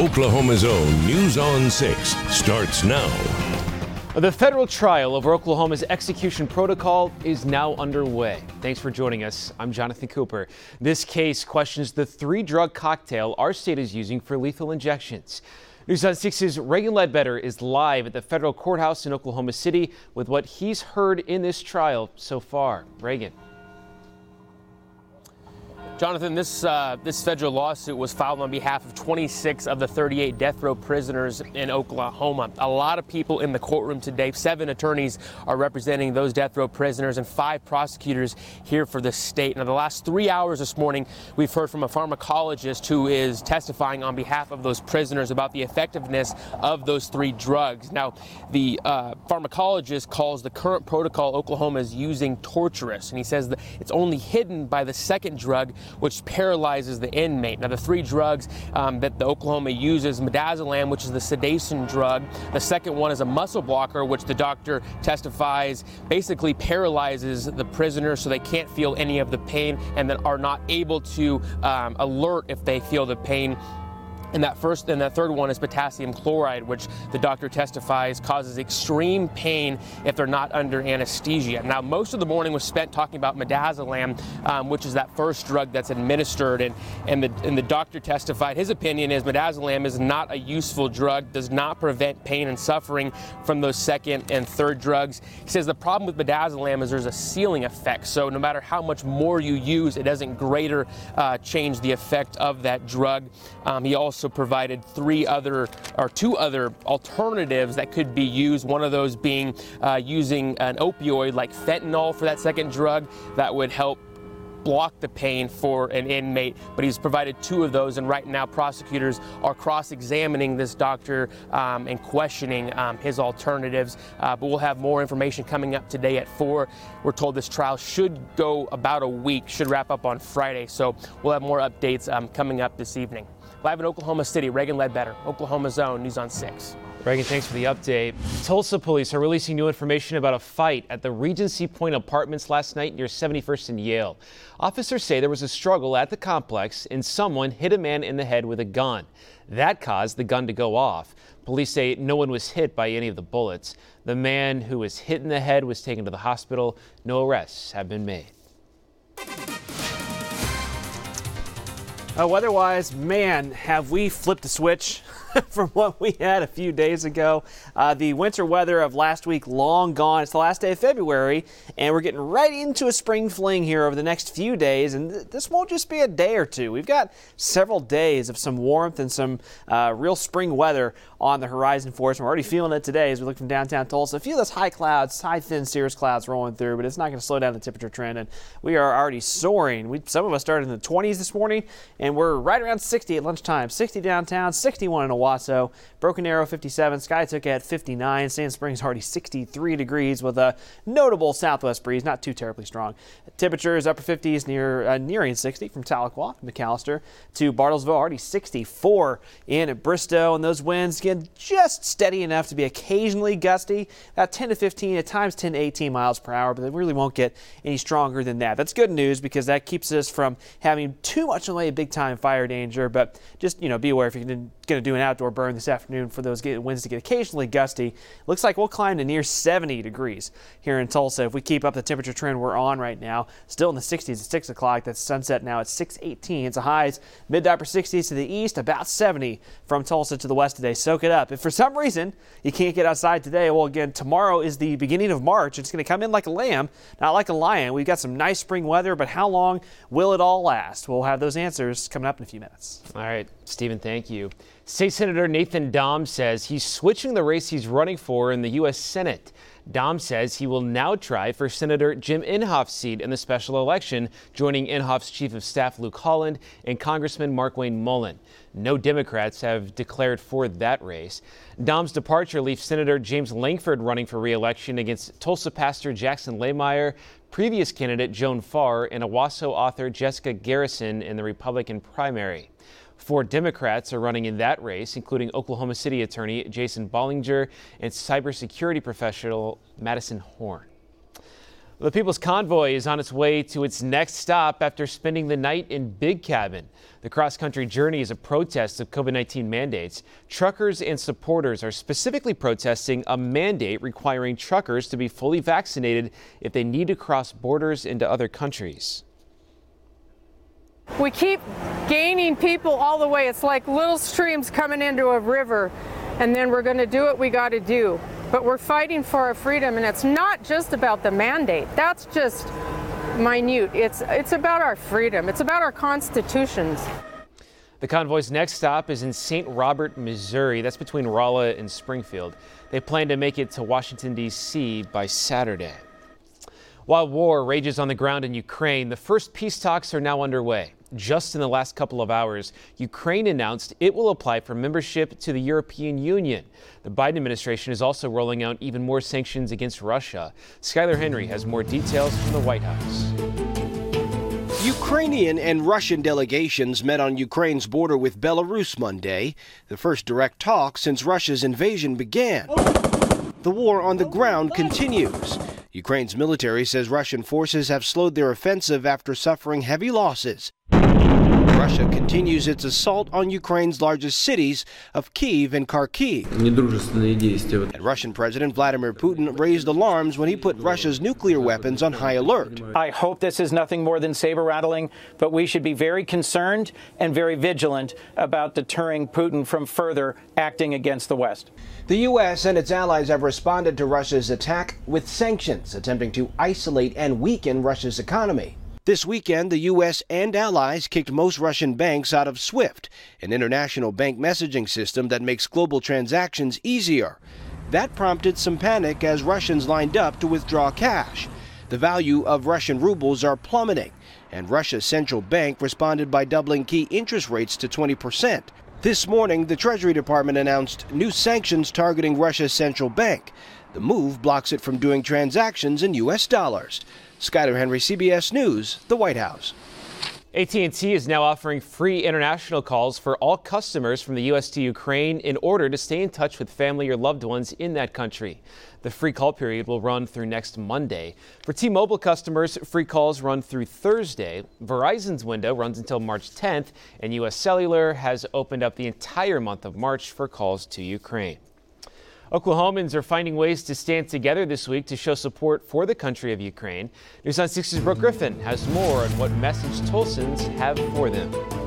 Oklahoma's own News on 6 starts now. The federal trial over Oklahoma's execution protocol is now underway. Thanks for joining us. I'm Jonathan Cooper. This case questions the three drug cocktail our state is using for lethal injections. News on 6's Reagan Ledbetter is live at the federal courthouse in Oklahoma City with what he's heard in this trial so far. Reagan. Jonathan, this uh, this federal lawsuit was filed on behalf of 26 of the 38 death row prisoners in Oklahoma. A lot of people in the courtroom today. Seven attorneys are representing those death row prisoners, and five prosecutors here for the state. Now, the last three hours this morning, we've heard from a pharmacologist who is testifying on behalf of those prisoners about the effectiveness of those three drugs. Now, the uh, pharmacologist calls the current protocol Oklahoma is using torturous, and he says that it's only hidden by the second drug which paralyzes the inmate. Now, the three drugs um, that the Oklahoma uses midazolam, which is the sedation drug. The second one is a muscle blocker, which the doctor testifies basically paralyzes the prisoner so they can't feel any of the pain and then are not able to um, alert if they feel the pain. And that first and that third one is potassium chloride, which the doctor testifies causes extreme pain if they're not under anesthesia. Now, most of the morning was spent talking about midazolam, um, which is that first drug that's administered, and and the and the doctor testified his opinion is midazolam is not a useful drug, does not prevent pain and suffering from those second and third drugs. He says the problem with midazolam is there's a ceiling effect, so no matter how much more you use, it doesn't greater uh, change the effect of that drug. Um, he also also provided three other or two other alternatives that could be used. One of those being uh, using an opioid like fentanyl for that second drug that would help block the pain for an inmate, but he's provided two of those, and right now prosecutors are cross-examining this doctor um, and questioning um, his alternatives. Uh, but we'll have more information coming up today at 4. We're told this trial should go about a week, should wrap up on Friday, so we'll have more updates um, coming up this evening. Live in Oklahoma City, Reagan Ledbetter, Oklahoma Zone, News on 6. Reagan, thanks for the update. Tulsa police are releasing new information about a fight at the Regency Point Apartments last night near 71st and Yale. Officers say there was a struggle at the complex and someone hit a man in the head with a gun. That caused the gun to go off. Police say no one was hit by any of the bullets. The man who was hit in the head was taken to the hospital. No arrests have been made. Uh, weather-wise, man, have we flipped a switch from what we had a few days ago. Uh, the winter weather of last week long gone. It's the last day of February, and we're getting right into a spring fling here over the next few days. And th- this won't just be a day or two. We've got several days of some warmth and some uh, real spring weather on the horizon for us. And we're already feeling it today as we look from downtown Tulsa. A few of those high clouds, high thin cirrus clouds rolling through, but it's not going to slow down the temperature trend. And we are already soaring. We, some of us started in the 20s this morning, and we're right around 60 at lunchtime. 60 downtown, 61 in Owasso, Broken Arrow 57, Skiatook at 59, Sand Springs already 63 degrees with a notable southwest breeze, not too terribly strong. Temperature is upper 50s near uh, nearing 60 from Tahlequah, McAlester to Bartlesville, already 64 in at Bristow, and those winds again just steady enough to be occasionally gusty, about 10 to 15, at times 10 to 18 miles per hour, but they really won't get any stronger than that. That's good news because that keeps us from having too much of big time fire danger, but just you know be aware if you're do an outdoor burn this afternoon for those winds to get occasionally gusty. Looks like we'll climb to near 70 degrees here in Tulsa if we keep up the temperature trend we're on right now. Still in the 60s at 6 o'clock. That's sunset now at 6:18. It's a highs mid to upper 60s to the east, about 70 from Tulsa to the west today. Soak it up. If for some reason you can't get outside today, well again tomorrow is the beginning of March. It's going to come in like a lamb, not like a lion. We've got some nice spring weather, but how long will it all last? We'll have those answers coming up in a few minutes. All right, Stephen, thank you. State Senator Nathan Dahm says he's switching the race he's running for in the U.S. Senate. Dahm says he will now try for Senator Jim Inhofe's seat in the special election, joining Inhofe's Chief of Staff Luke Holland and Congressman Markwayne Mullin. No Democrats have declared for that race. Dahm's departure leaves Senator James Lankford running for re-election against Tulsa pastor Jackson Lahmeyer, previous candidate Joan Farr, and Owasso author Jessica Garrison in the Republican primary. Four Democrats are running in that race, including Oklahoma City attorney Jason Bollinger and cybersecurity professional Madison Horn. The People's Convoy is on its way to its next stop after spending the night in Big Cabin. The cross country journey is a protest of COVID 19 mandates. Truckers and supporters are specifically protesting a mandate requiring truckers to be fully vaccinated if they need to cross borders into other countries. We keep gaining people all the way. It's like little streams coming into a river, and then we're going to do what we got to do but we're fighting for our freedom, and it's not just about the mandate. That's just minute. It's, it's about our freedom, it's about our constitutions. The convoy's next stop is in St. Robert, Missouri. That's between Rolla and Springfield. They plan to make it to Washington, D.C. by Saturday. While war rages on the ground in Ukraine, the first peace talks are now underway. Just in the last couple of hours, Ukraine announced it will apply for membership to the European Union. The Biden administration is also rolling out even more sanctions against Russia. Skyler Henry has more details from the White House. Ukrainian and Russian delegations met on Ukraine's border with Belarus Monday, the first direct talk since Russia's invasion began. The war on the ground continues. Ukraine's military says Russian forces have slowed their offensive after suffering heavy losses. Russia continues its assault on Ukraine's largest cities of Kiev and Kharkiv. And Russian President Vladimir Putin raised alarms when he put Russia's nuclear weapons on high alert. I hope this is nothing more than saber rattling, but we should be very concerned and very vigilant about deterring Putin from further acting against the West. The U.S. and its allies have responded to Russia's attack with sanctions, attempting to isolate and weaken Russia's economy. This weekend, the U.S. and allies kicked most Russian banks out of SWIFT, an international bank messaging system that makes global transactions easier. That prompted some panic as Russians lined up to withdraw cash. The value of Russian rubles are plummeting, and Russia's central bank responded by doubling key interest rates to 20 percent. This morning, the Treasury Department announced new sanctions targeting Russia's central bank. The move blocks it from doing transactions in U.S. dollars. Skyler Henry, CBS News, the White House. AT&T is now offering free international calls for all customers from the U.S. to Ukraine in order to stay in touch with family or loved ones in that country. The free call period will run through next Monday. For T-Mobile customers, free calls run through Thursday. Verizon's window runs until March 10th, and U.S. Cellular has opened up the entire month of March for calls to Ukraine. Oklahomans are finding ways to stand together this week to show support for the country of Ukraine. News on 6's Brooke Griffin has more on what message Tulsans have for them.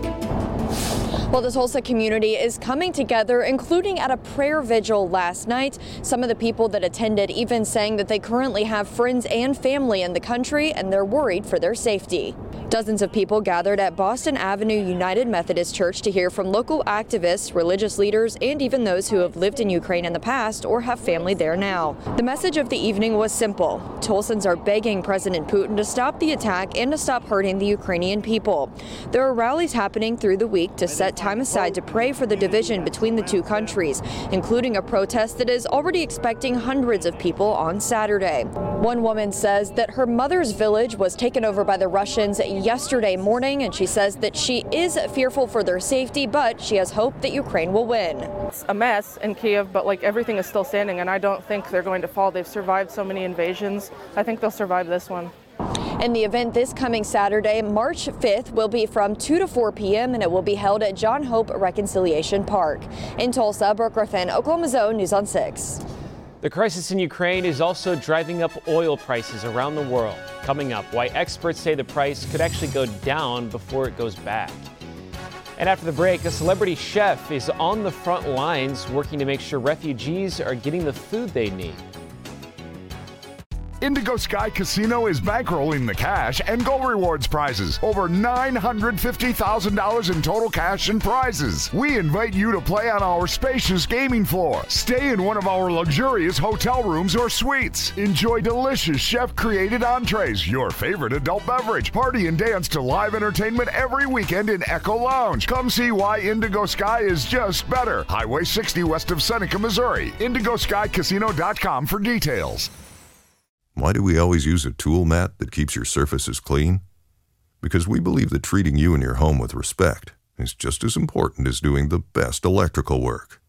Well, the Tulsa community is coming together, including at a prayer vigil last night. Some of the people that attended even saying that they currently have friends and family in the country and they're worried for their safety. Dozens of people gathered at Boston Avenue United Methodist Church to hear from local activists, religious leaders, and even those who have lived in Ukraine in the past or have family there now. The message of the evening was simple. Tulsans are begging President Putin to stop the attack and to stop hurting the Ukrainian people. There are rallies happening through the week to set time aside to pray for the division between the two countries, including a protest that is already expecting hundreds of people on Saturday. One woman says that her mother's village was taken over by the Russians yesterday morning, and she says that she is fearful for their safety, but she has hope that Ukraine will win. It's a mess in Kiev, but like everything is still standing, and I don't think they're going to fall. They've survived so many invasions. I think they'll survive this one. And the event this coming Saturday, March 5th, will be from 2 to 4 p.m. and it will be held at John Hope Reconciliation Park. In Tulsa, Brooke Griffin, Oklahoma Zone, News on 6. The crisis in Ukraine is also driving up oil prices around the world. Coming up, why experts say the price could actually go down before it goes back. And after the break, a celebrity chef is on the front lines working to make sure refugees are getting the food they need. Indigo Sky Casino is bankrolling the cash and Go Rewards prizes. Over $950,000 in total cash and prizes. We invite you to play on our spacious gaming floor. Stay in one of our luxurious hotel rooms or suites. Enjoy delicious chef created entrees, your favorite adult beverage. Party and dance to live entertainment every weekend in Echo Lounge. Come see why Indigo Sky is just better. Highway 60 west of Seneca, Missouri. IndigoSkyCasino.com for details. Why do we always use a tool mat that keeps your surfaces clean? Because we believe that treating you and your home with respect is just as important as doing the best electrical work.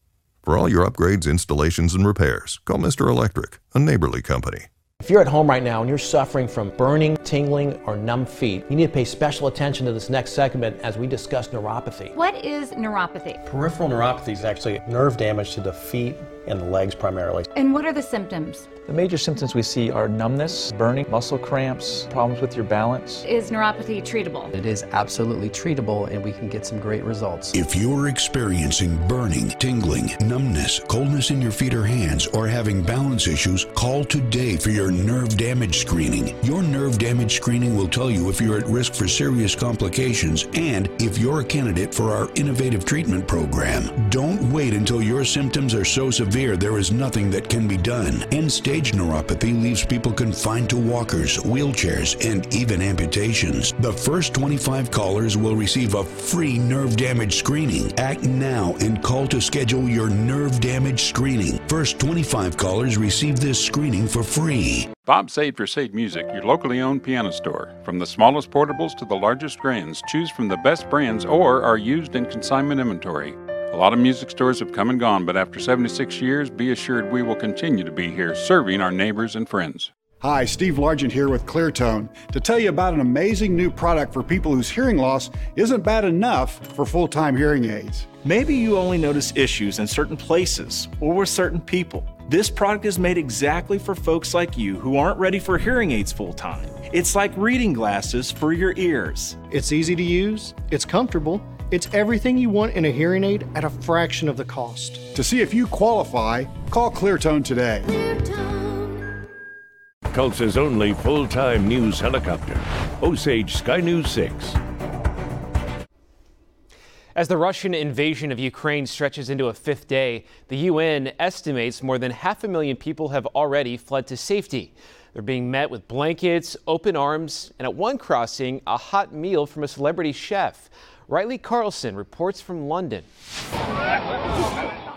For all your upgrades, installations, and repairs, call Mr. Electric, a neighborly company. If you're at home right now and you're suffering from burning, tingling, or numb feet, you need to pay special attention to this next segment as we discuss neuropathy. What is neuropathy? Peripheral neuropathy is actually nerve damage to the feet and the legs primarily. And what are the symptoms? The major symptoms we see are numbness, burning, muscle cramps, problems with your balance. Is neuropathy treatable? It is absolutely treatable and we can get some great results. If you're experiencing burning, tingling, numbness, coldness in your feet or hands, or having balance issues, call today for your nerve damage screening. Your nerve damage screening will tell you if you're at risk for serious complications and if you're a candidate for our innovative treatment program. Don't wait until your symptoms are so severe there is nothing that can be done. End stage neuropathy leaves people confined to walkers, wheelchairs, and even amputations. The first 25 callers will receive a free nerve damage screening. Act now and call to schedule your nerve damage screening. First 25 callers receive this screening for free. Bob Saied for Saied Music, your locally owned piano store. From the smallest portables to the largest grands, choose from the best brands or are used in consignment inventory. A lot of music stores have come and gone, but after 76 years, be assured we will continue to be here serving our neighbors and friends. Hi, Steve Largent here with Cleartone to tell you about an amazing new product for people whose hearing loss isn't bad enough for full time hearing aids. Maybe you only notice issues in certain places or with certain people. This product is made exactly for folks like you who aren't ready for hearing aids full time. It's like reading glasses for your ears. It's easy to use, it's comfortable, it's everything you want in a hearing aid at a fraction of the cost. To see if you qualify, call Cleartone today. Tulsa's only full time news helicopter, Osage Sky News 6. As the Russian invasion of Ukraine stretches into a fifth day, the UN estimates more than half a million people have already fled to safety. They're being met with blankets, open arms, and at one crossing, a hot meal from a celebrity chef. Riley Carlson reports from London.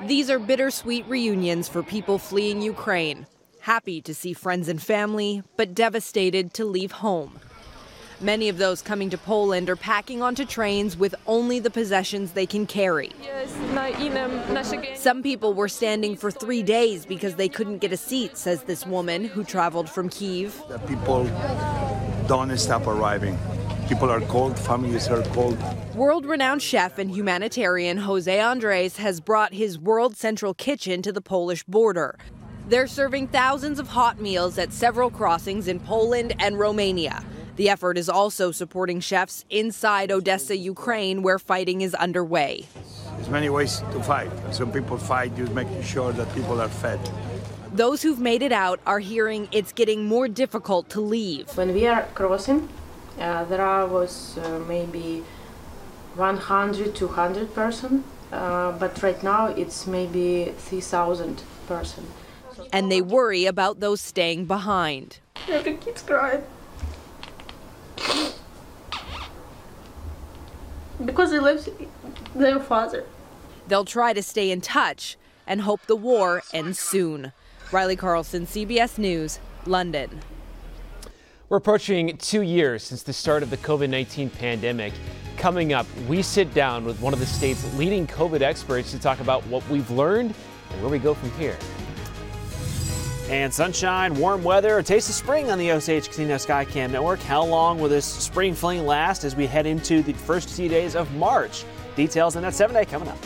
These are bittersweet reunions for people fleeing Ukraine. Happy to see friends and family, but devastated to leave home. Many of those coming to Poland are packing onto trains with only the possessions they can carry. Some people were standing for three days because they couldn't get a seat, says this woman who traveled from Kiev. The people don't stop arriving. People are cold, families are cold. World renowned chef and humanitarian Jose Andres has brought his World Central Kitchen to the Polish border. They're serving thousands of hot meals at several crossings in Poland and Romania. The effort is also supporting chefs inside Odessa, Ukraine, where fighting is underway. There's many ways to fight. Some people fight just making sure that people are fed. Those who've made it out are hearing it's getting more difficult to leave. When we are crossing, uh, there was uh, maybe 100, 200 person, uh, but right now it's maybe 3,000 person. And they worry about those staying behind. Erica keeps crying. because he lives their father. They'll try to stay in touch and hope the war ends soon. Riley Carlson, CBS News, London. We're approaching two years since the start of the COVID 19 pandemic. Coming up, we sit down with one of the state's leading COVID experts to talk about what we've learned and where we go from here. And sunshine, warm weather, a taste of spring on the Osage Casino Skycam Network. How long will this spring fling last as we head into the first few days of March? Details in that seven day coming up.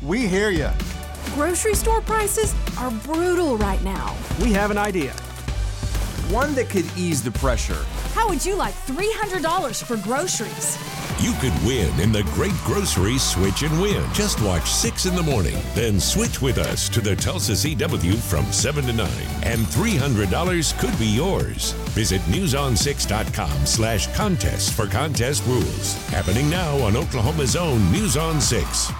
We hear you. Grocery store prices are brutal right now. We have an idea. One that could ease the pressure. How would you like $300 for groceries? You could win in the Great Grocery Switch and Win. Just watch 6 in the morning, then switch with us to the Tulsa CW from 7 to 9, and $300 could be yours. Visit newson6.com slash contest for contest rules. Happening now on Oklahoma's own News on 6.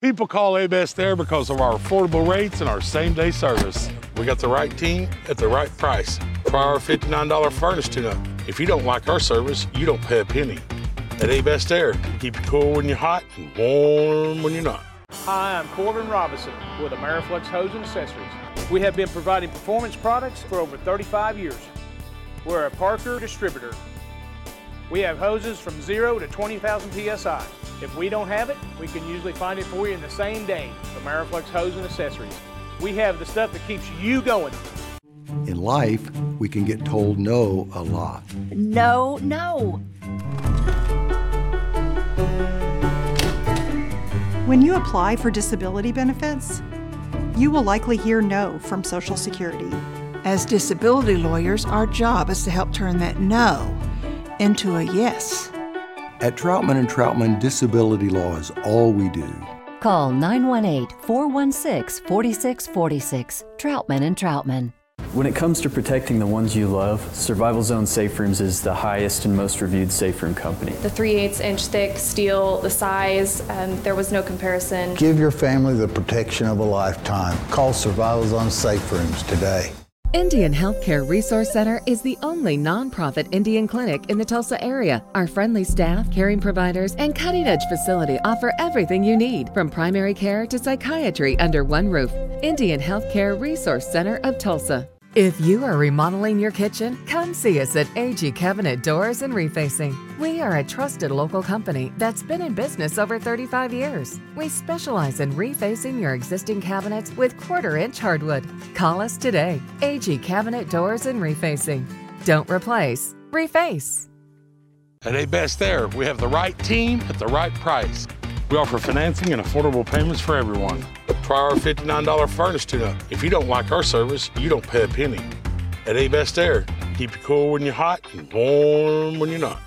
People call A Best Air because of our affordable rates and our same day service. We got the right team at the right price. For our $59 furnace tune-up. If you don't like our service, you don't pay a penny. At A Best Air, keep you cool when you're hot and warm when you're not. Hi, I'm Corbin Robinson with Ameriflex Hose and Accessories. We have been providing performance products for over 35 years. We're a Parker distributor. We have hoses from 0 to 20,000 psi. If we don't have it, we can usually find it for you in the same day. Ameriflex Hose and Accessories. We have the stuff that keeps you going. In life, we can get told no a lot. No, no. When you apply for disability benefits, you will likely hear no from Social Security. As disability lawyers, our job is to help turn that no into a yes. At Troutman and Troutman, disability law is all we do. Call 918 416 4646. Troutman and Troutman. When it comes to protecting the ones you love, Survival Zone Safe Rooms is the highest and most reviewed safe room company. The 3 8 inch thick steel, the size, um, there was no comparison. Give your family the protection of a lifetime. Call Survival Zone Safe Rooms today. Indian Healthcare Resource Center is the only nonprofit Indian clinic in the Tulsa area. Our friendly staff, caring providers, and cutting edge facility offer everything you need from primary care to psychiatry under one roof. Indian Healthcare Resource Center of Tulsa. If you are remodeling your kitchen, come see us at AG Cabinet Doors and Refacing. We are a trusted local company that's been in business over 35 years. We specialize in refacing your existing cabinets with quarter inch hardwood. Call us today. AG Cabinet Doors and Refacing. Don't replace, reface. At A Best Air, we have the right team at the right price. We offer financing and affordable payments for everyone. Try our $59 furnace tune-up. If you don't like our service, you don't pay a penny. At A Best Air, keep you cool when you're hot and warm when you're not.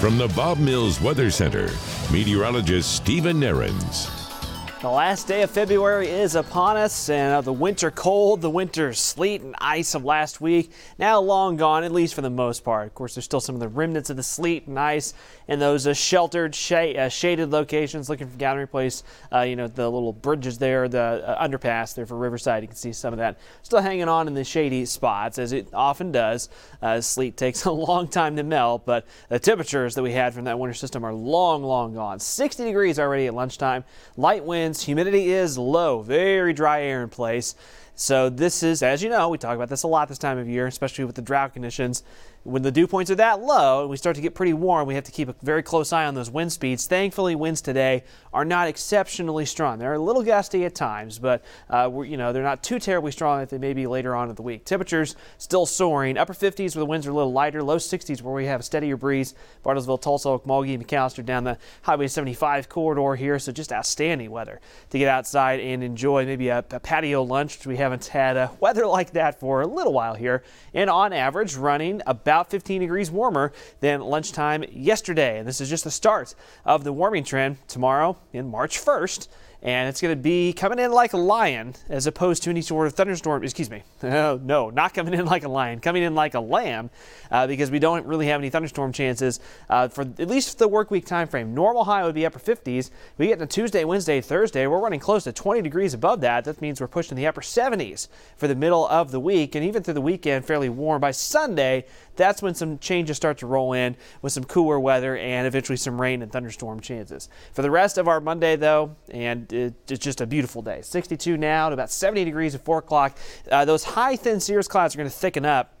From the Bob Mills Weather Center, meteorologist Stephen Nehrenz. The last day of February is upon us, and uh, the winter cold, the winter sleet and ice of last week, now long gone, at least for the most part. Of course, there's still some of the remnants of the sleet and ice in those uh, sheltered, sh uh, shaded locations. Looking for Gathering Place, uh, you know, the little bridges there, the uh, underpass there for Riverside, you can see some of that still hanging on in the shady spots, as it often does. Uh, sleet takes a long time to melt, but the temperatures that we had from that winter system are long, long gone. 60 degrees already at lunchtime, light winds winds. Humidity is low, very dry air in place. So this is, as you know, we talk about this a lot this time of year, especially with the drought conditions when the dew points are that low and we start to get pretty warm, we have to keep a very close eye on those wind speeds. Thankfully, winds today are not exceptionally strong. They're a little gusty at times, but uh, you know they're not too terribly strong that they may be later on in the week. Temperatures still soaring, upper 50s where the winds are a little lighter, low 60s where we have a steadier breeze. Bartlesville, Tulsa, Okmulgee, McAlester down the Highway 75 corridor here, so just outstanding weather to get outside and enjoy maybe a, a patio lunch, which we haven't had a weather like that for a little while here. And on average, running about about 15 degrees warmer than lunchtime yesterday. And this is just the start of the warming trend tomorrow in March 1st and it's going to be coming in like a lion as opposed to any sort of thunderstorm. Excuse me. No, no, not coming in like a lion, coming in like a lamb uh, because we don't really have any thunderstorm chances uh, for at least the work week time frame. Normal high would be upper 50s. We get to Tuesday, Wednesday, Thursday. We're running close to 20 degrees above that. That means we're pushing the upper 70s for the middle of the week and even through the weekend, fairly warm. By Sunday, that's when some changes start to roll in with some cooler weather and eventually some rain and thunderstorm chances. For the rest of our Monday, though, and it's just a beautiful day. 62 now to about 70 degrees at 4 o'clock. Uh, those high thin cirrus clouds are going to thicken up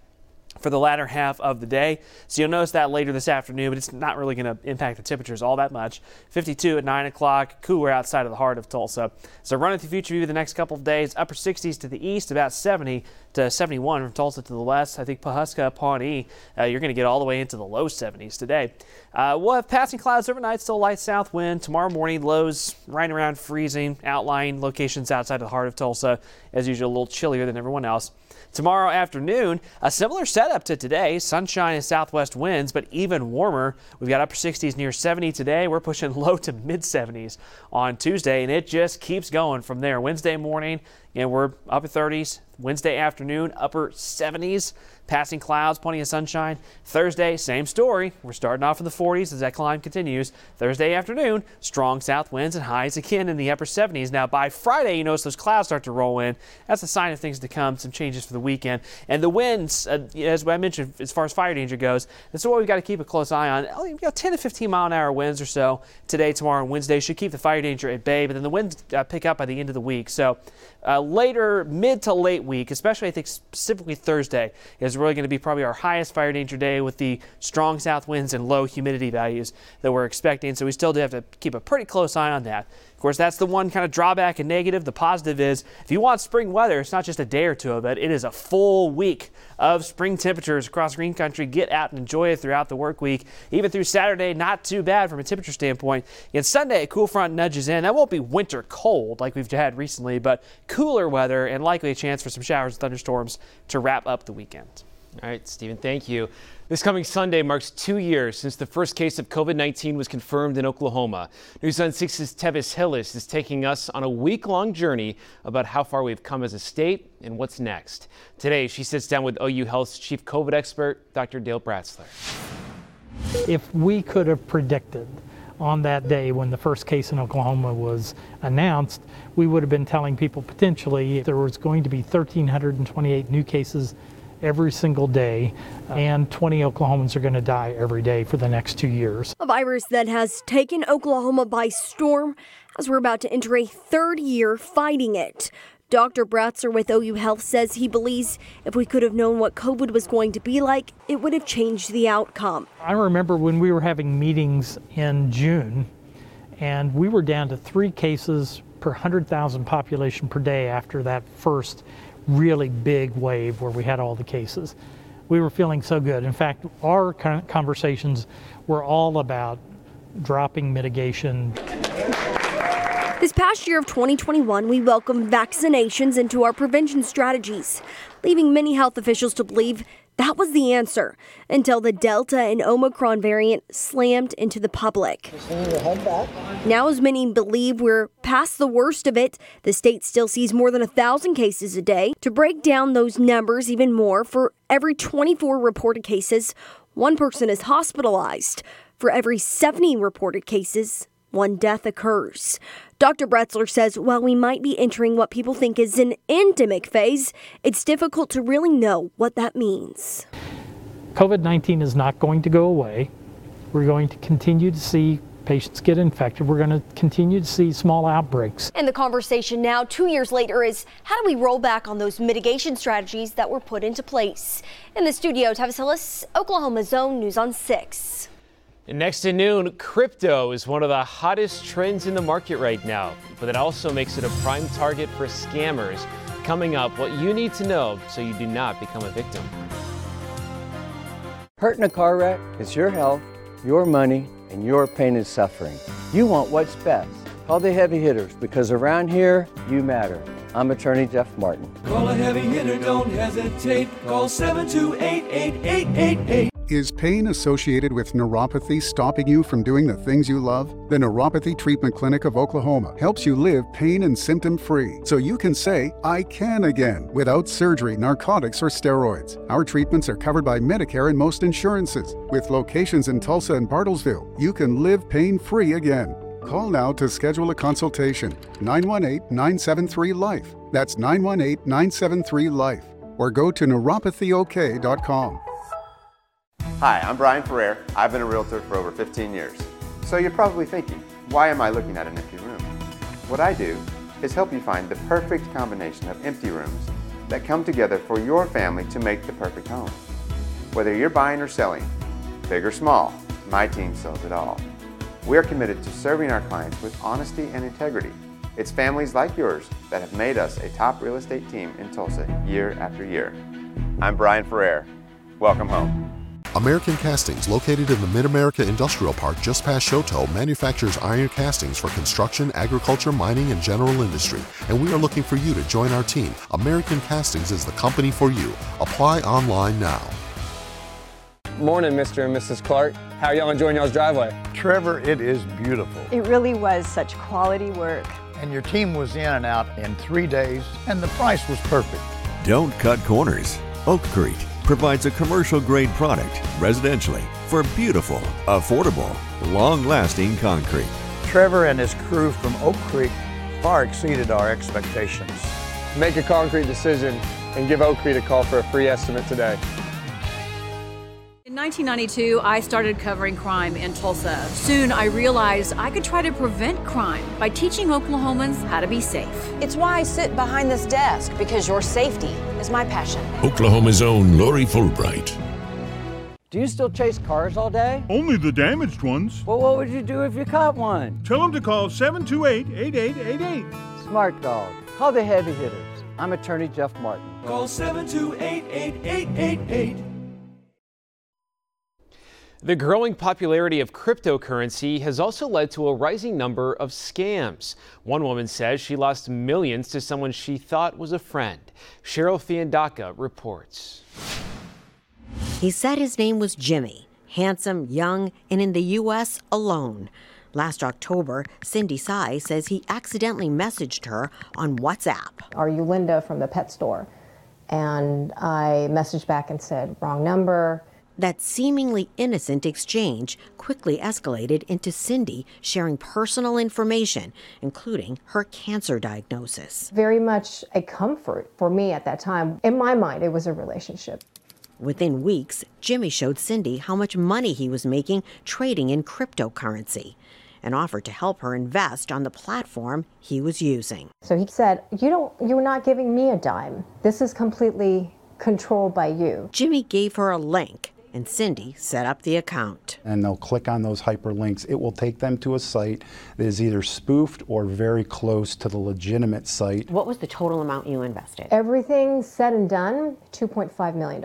for the latter half of the day. So you'll notice that later this afternoon, but it's not really going to impact the temperatures all that much. 52 at 9 o'clock, cooler outside of the heart of Tulsa. So running through future view the next couple of days, upper 60s to the east, about 70 to 71 from Tulsa to the west. I think Pawhuska, Pawnee, uh, you're going to get all the way into the low 70s today. Uh, we'll have passing clouds overnight, still light south wind. Tomorrow morning, lows right around freezing, outlying locations outside of the heart of Tulsa. As usual, a little chillier than everyone else. Tomorrow afternoon, a similar setup to today. Sunshine and southwest winds, but even warmer. We've got upper 60s near 70 today. We're pushing low to mid 70s on Tuesday, and it just keeps going from there. Wednesday morning, and we're upper 30s. Wednesday afternoon, upper 70s. Passing clouds, plenty of sunshine. Thursday, same story. We're starting off in the 40s as that climb continues. Thursday afternoon, strong south winds and highs again in the upper 70s. Now, by Friday, you notice those clouds start to roll in. That's a sign of things to come, some changes for the weekend. And the winds, uh, as I mentioned, as far as fire danger goes, that's what we've got to keep a close eye on. Oh, you know, 10 to 15 mile an hour winds or so today, tomorrow, and Wednesday should keep the fire danger at bay, but then the winds uh, pick up by the end of the week. So, uh, later, mid to late week, especially I think specifically Thursday, is really going to be probably our highest fire danger day with the strong south winds and low humidity values that we're expecting. So we still do have to keep a pretty close eye on that. Of course, that's the one kind of drawback and negative. The positive is if you want spring weather, it's not just a day or two of it, it is a full week of spring temperatures across green country. Get out and enjoy it throughout the work week. Even through Saturday, not too bad from a temperature standpoint. And Sunday, a cool front nudges in. That won't be winter cold like we've had recently, but cooler weather and likely a chance for some showers and thunderstorms to wrap up the weekend. All right, Stephen, thank you. This coming Sunday marks two years since the first case of COVID 19 was confirmed in Oklahoma. News on 6's Tevis Hillis is taking us on a week long journey about how far we've come as a state and what's next. Today, she sits down with OU Health's chief COVID expert, Dr. Dale Bratzler. If we could have predicted on that day when the first case in Oklahoma was announced, we would have been telling people potentially there was going to be 1,328 new cases every single day, and 20 Oklahomans are going to die every day for the next two years. A virus that has taken Oklahoma by storm as we're about to enter a third year fighting it. Dr. Bratzler with OU Health says he believes if we could have known what COVID was going to be like, it would have changed the outcome. I remember when we were having meetings in June, and we were down to three cases per 100,000 population per day after that first really big wave where we had all the cases. We were feeling so good. In fact, our conversations were all about dropping mitigation. This past year of 2021, we welcomed vaccinations into our prevention strategies, leaving many health officials to believe that was the answer until the Delta and Omicron variant slammed into the public. Now, as many believe we're past the worst of it, the state still sees more than a thousand cases a day. To break down those numbers even more, for every 24 reported cases, one person is hospitalized. For every 70 reported cases, one death occurs. Dr. Bratzler says while we might be entering what people think is an endemic phase, it's difficult to really know what that means. COVID 19 is not going to go away. We're going to continue to see patients get infected. We're going to continue to see small outbreaks. And the conversation now, two years later, is how do we roll back on those mitigation strategies that were put into place? In the studio, Tevis Hillis, Oklahoma Zone News on 6. And next to noon, crypto is one of the hottest trends in the market right now, but it also makes it a prime target for scammers. Coming up, what you need to know so you do not become a victim. Hurt in a car wreck is your health, your money, and your pain and suffering. You want what's best. Call the heavy hitters because around here, you matter. I'm attorney Jeff Martin. Call a heavy hitter, don't hesitate. Call 728 8888. Is pain associated with neuropathy stopping you from doing the things you love? The Neuropathy Treatment Clinic of Oklahoma helps you live pain and symptom free so you can say, I can again, without surgery, narcotics, or steroids. Our treatments are covered by Medicare and most insurances. With locations in Tulsa and Bartlesville, you can live pain free again. Call now to schedule a consultation 918 973 Life. That's 918 973 Life. Or go to neuropathyok.com. Hi, I'm Brian Ferrer. I've been a realtor for over 15 years. So you're probably thinking, why am I looking at an empty room? What I do is help you find the perfect combination of empty rooms that come together for your family to make the perfect home. Whether you're buying or selling, big or small, my team sells it all. We are committed to serving our clients with honesty and integrity. It's families like yours that have made us a top real estate team in Tulsa year after year. I'm Brian Ferrer. Welcome home. American Castings, located in the Mid America Industrial Park just past Chouteau, manufactures iron castings for construction, agriculture, mining, and general industry. And we are looking for you to join our team. American Castings is the company for you. Apply online now. Morning, Mr. and Mrs. Clark. How y'all enjoying y'all's driveway? Trevor, it is beautiful. It really was such quality work. And your team was in and out in three days, and the price was perfect. Don't cut corners. Oakcrete provides a commercial grade product residentially for beautiful, affordable, long lasting concrete. Trevor and his crew from Oak Creek far exceeded our expectations. Make a concrete decision and give Oak Creek a call for a free estimate today. In 1992, I started covering crime in Tulsa. Soon, I realized I could try to prevent crime by teaching Oklahomans how to be safe. It's why I sit behind this desk, because your safety is my passion. Oklahoma's own Lori Fulbright. Do you still chase cars all day? Only the damaged ones. Well, what would you do if you caught one? Tell them to call 728 8888. Smart dog. Call the heavy hitters. I'm attorney Jeff Martin. Call 728 8888. The growing popularity of cryptocurrency has also led to a rising number of scams. One woman says she lost millions to someone she thought was a friend. Cheryl Fiandaca reports. He said his name was Jimmy, handsome, young, and in the U.S. alone. Last October, Cindy Sai says he accidentally messaged her on WhatsApp. Are you Linda from the pet store? And I messaged back and said, wrong number. That seemingly innocent exchange quickly escalated into Cindy sharing personal information, including her cancer diagnosis. Very much a comfort for me at that time. In my mind, it was a relationship. Within weeks, Jimmy showed Cindy how much money he was making trading in cryptocurrency and offered to help her invest on the platform he was using. So he said, "You don't you're not giving me a dime. This is completely controlled by you." Jimmy gave her a link and Cindy set up the account. And they'll click on those hyperlinks. It will take them to a site that is either spoofed or very close to the legitimate site. What was the total amount you invested? Everything said and done, $2.5 million.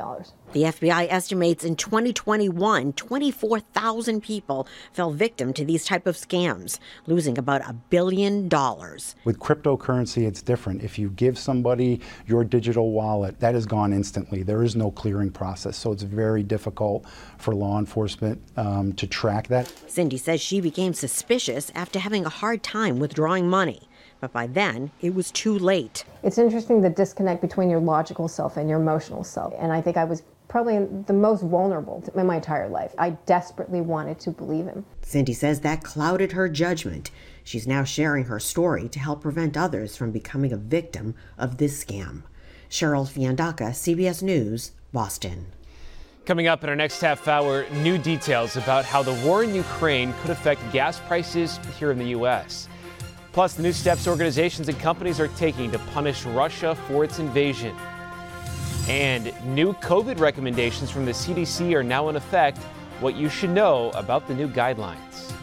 The FBI estimates in 2021, 24,000 people fell victim to these type of scams, losing about a billion dollars. With cryptocurrency, it's different. If you give somebody your digital wallet, that is gone instantly. There is no clearing process, so it's very difficult for law enforcement um, to track that. Cindy says she became suspicious after having a hard time withdrawing money. But by then, it was too late. It's interesting the disconnect between your logical self and your emotional self. And I think I was probably the most vulnerable in my entire life. I desperately wanted to believe him. Cindy says that clouded her judgment. She's now sharing her story to help prevent others from becoming a victim of this scam. Cheryl Fiandaca, CBS News, Boston. Coming up in our next half hour, new details about how the war in Ukraine could affect gas prices here in the U.S. Plus, the new steps organizations and companies are taking to punish Russia for its invasion. And new COVID recommendations from the CDC are now in effect. What you should know about the new guidelines.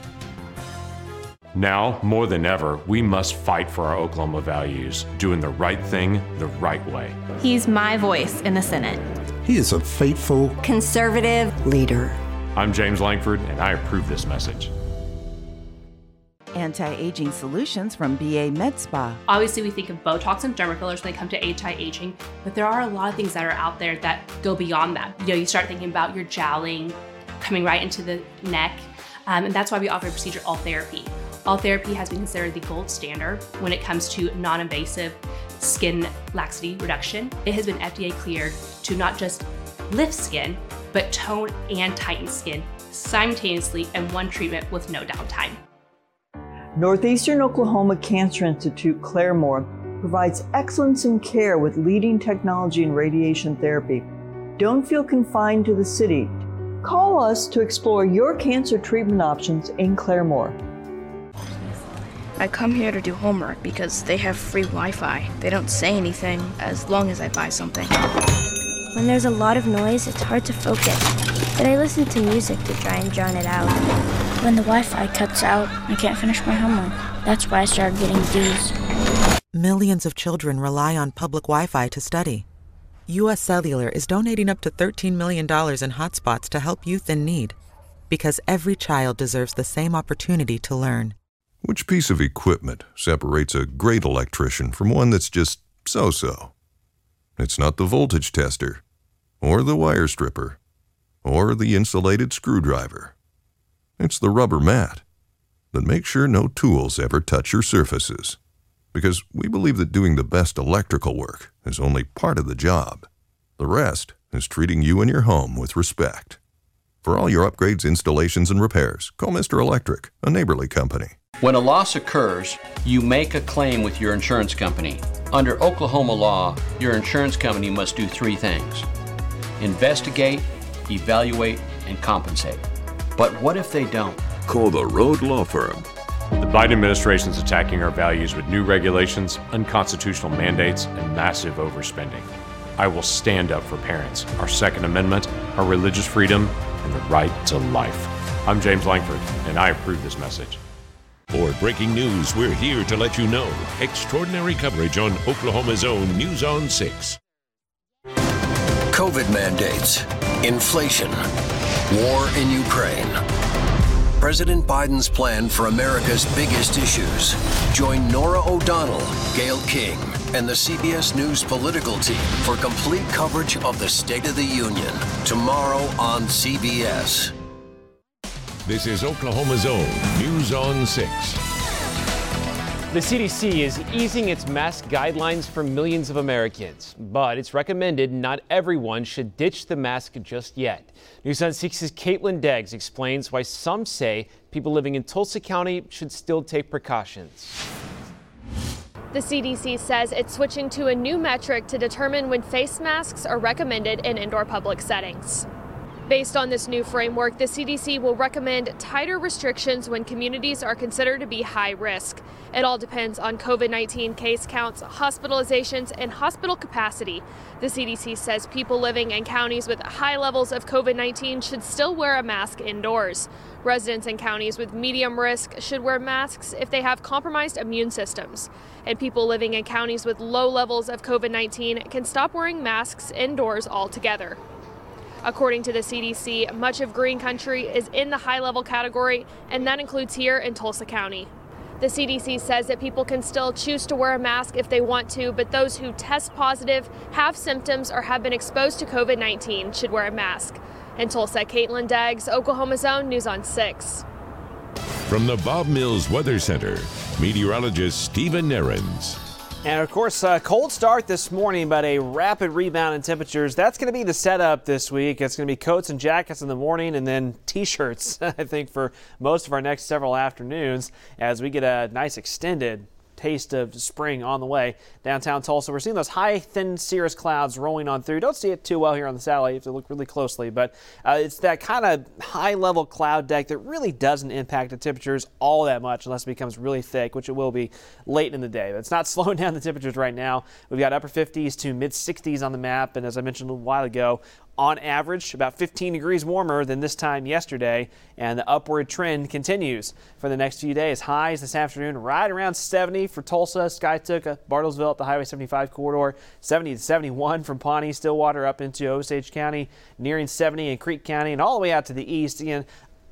Now, more than ever, we must fight for our Oklahoma values, doing the right thing the right way. He's my voice in the Senate. He is a faithful, conservative leader. I'm James Lankford, and I approve this message. Anti-aging solutions from BA Med Spa. Obviously, we think of Botox and derma fillers when they come to anti-aging, but there are a lot of things that are out there that go beyond that. You know, you start thinking about your jowling coming right into the neck, um, and that's why we offer procedure Ultherapy. All Therapy has been considered the gold standard when it comes to non-invasive skin laxity reduction. It has been FDA cleared to not just lift skin, but tone and tighten skin simultaneously in one treatment with no downtime. Northeastern Oklahoma Cancer Institute Claremore provides excellence in care with leading technology in radiation therapy. Don't feel confined to the city. Call us to explore your cancer treatment options in Claremore. I come here to do homework because they have free Wi Fi. They don't say anything as long as I buy something. When there's a lot of noise, it's hard to focus, but I listen to music to try and drown it out. When the Wi Fi cuts out, I can't finish my homework. That's why I started getting D's. Millions of children rely on public Wi Fi to study. U.S. Cellular is donating up to $13 million in hotspots to help youth in need. Because every child deserves the same opportunity to learn. Which piece of equipment separates a great electrician from one that's just so so? It's not the voltage tester, or the wire stripper, or the insulated screwdriver. It's the rubber mat that make sure no tools ever touch your surfaces. Because we believe that doing the best electrical work is only part of the job. The rest is treating you and your home with respect. For all your upgrades, installations, and repairs, call Mr. Electric, a neighborly company. When a loss occurs, you make a claim with your insurance company. Under Oklahoma law, your insurance company must do three things investigate, evaluate, and compensate. But what if they don't? Call the Road Law Firm. The Biden administration is attacking our values with new regulations, unconstitutional mandates, and massive overspending. I will stand up for parents, our Second Amendment, our religious freedom, and the right to life. I'm James Lankford, and I approve this message. For breaking news, we're here to let you know. Extraordinary coverage on Oklahoma's own News on 6. COVID mandates, inflation, war in Ukraine. President Biden's plan for America's biggest issues. Join Norah O'Donnell, Gayle King, and the CBS News political team for complete coverage of the State of the Union tomorrow on CBS. This is Oklahoma Zone News on 6. The CDC is easing its mask guidelines for millions of Americans, but it's recommended not everyone should ditch the mask just yet. News on 6's Caitlin Deggs explains why some say people living in Tulsa County should still take precautions. The CDC says it's switching to a new metric to determine when face masks are recommended in indoor public settings. Based on this new framework, the CDC will recommend tighter restrictions when communities are considered to be high risk. It all depends on COVID 19 case counts, hospitalizations, and hospital capacity. The CDC says people living in counties with high levels of COVID 19 should still wear a mask indoors. Residents in counties with medium risk should wear masks if they have compromised immune systems. And people living in counties with low levels of COVID 19 can stop wearing masks indoors altogether. According to the CDC, much of Green Country is in the high level category, and that includes here in Tulsa County. The CDC says that people can still choose to wear a mask if they want to, but those who test positive, have symptoms, or have been exposed to COVID 19 should wear a mask. In Tulsa, Caitlin Deggs, Oklahoma's own News on 6. From the Bob Mills Weather Center, meteorologist Stephen Nehrenz. And of course, a cold start this morning, but a rapid rebound in temperatures. That's going to be the setup this week. It's going to be coats and jackets in the morning and then t shirts, I think, for most of our next several afternoons as we get a nice extended taste of spring on the way downtown Tulsa. We're seeing those high, thin cirrus clouds rolling on through. Don't see it too well here on the satellite. You have to look really closely, but uh, it's that kind of high level cloud deck that really doesn't impact the temperatures all that much unless it becomes really thick, which it will be late in the day. But it's not slowing down the temperatures right now. We've got upper 50s to mid 60s on the map, and as I mentioned a while ago, on average about 15 degrees warmer than this time yesterday, and the upward trend continues for the next few days. Highs this afternoon right around 70 for Tulsa, Skiatook, Bartlesville up the Highway 75 corridor, 70 to 71 from Pawnee, Stillwater up into Osage County, nearing 70 in Creek County, and all the way out to the east. Again,